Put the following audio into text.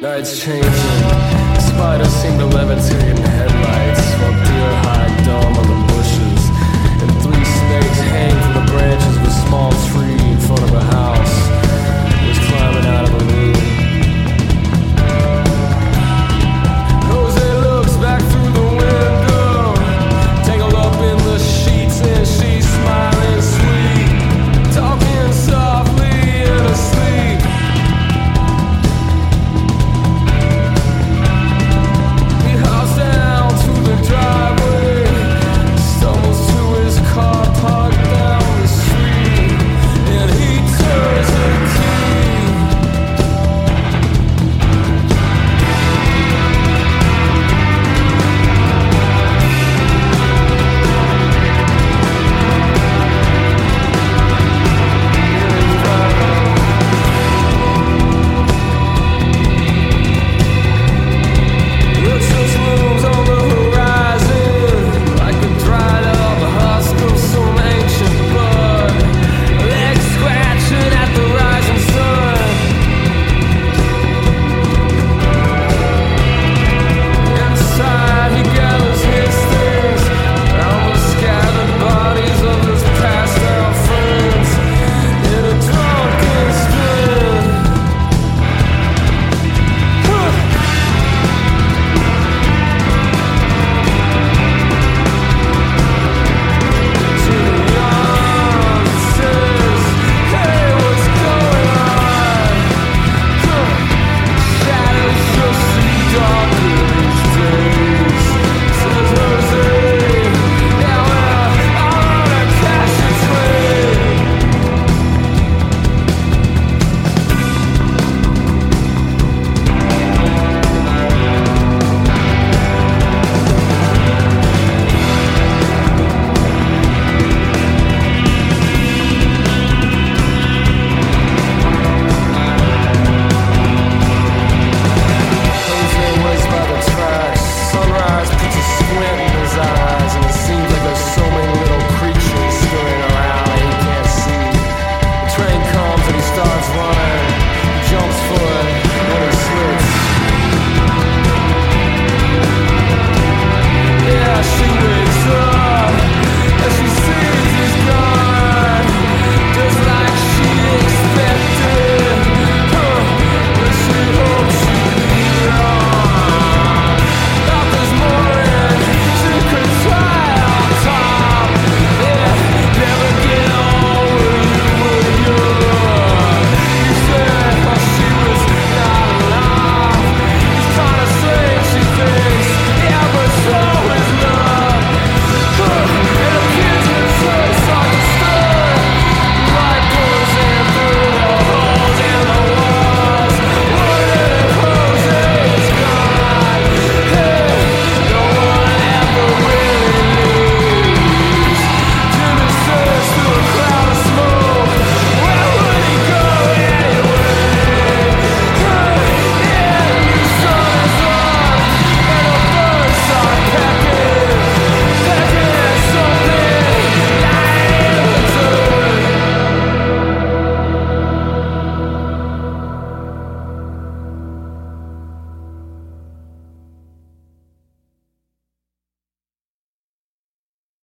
Nights changing. Spiders seem to levitate in headlights while deer high dumb on the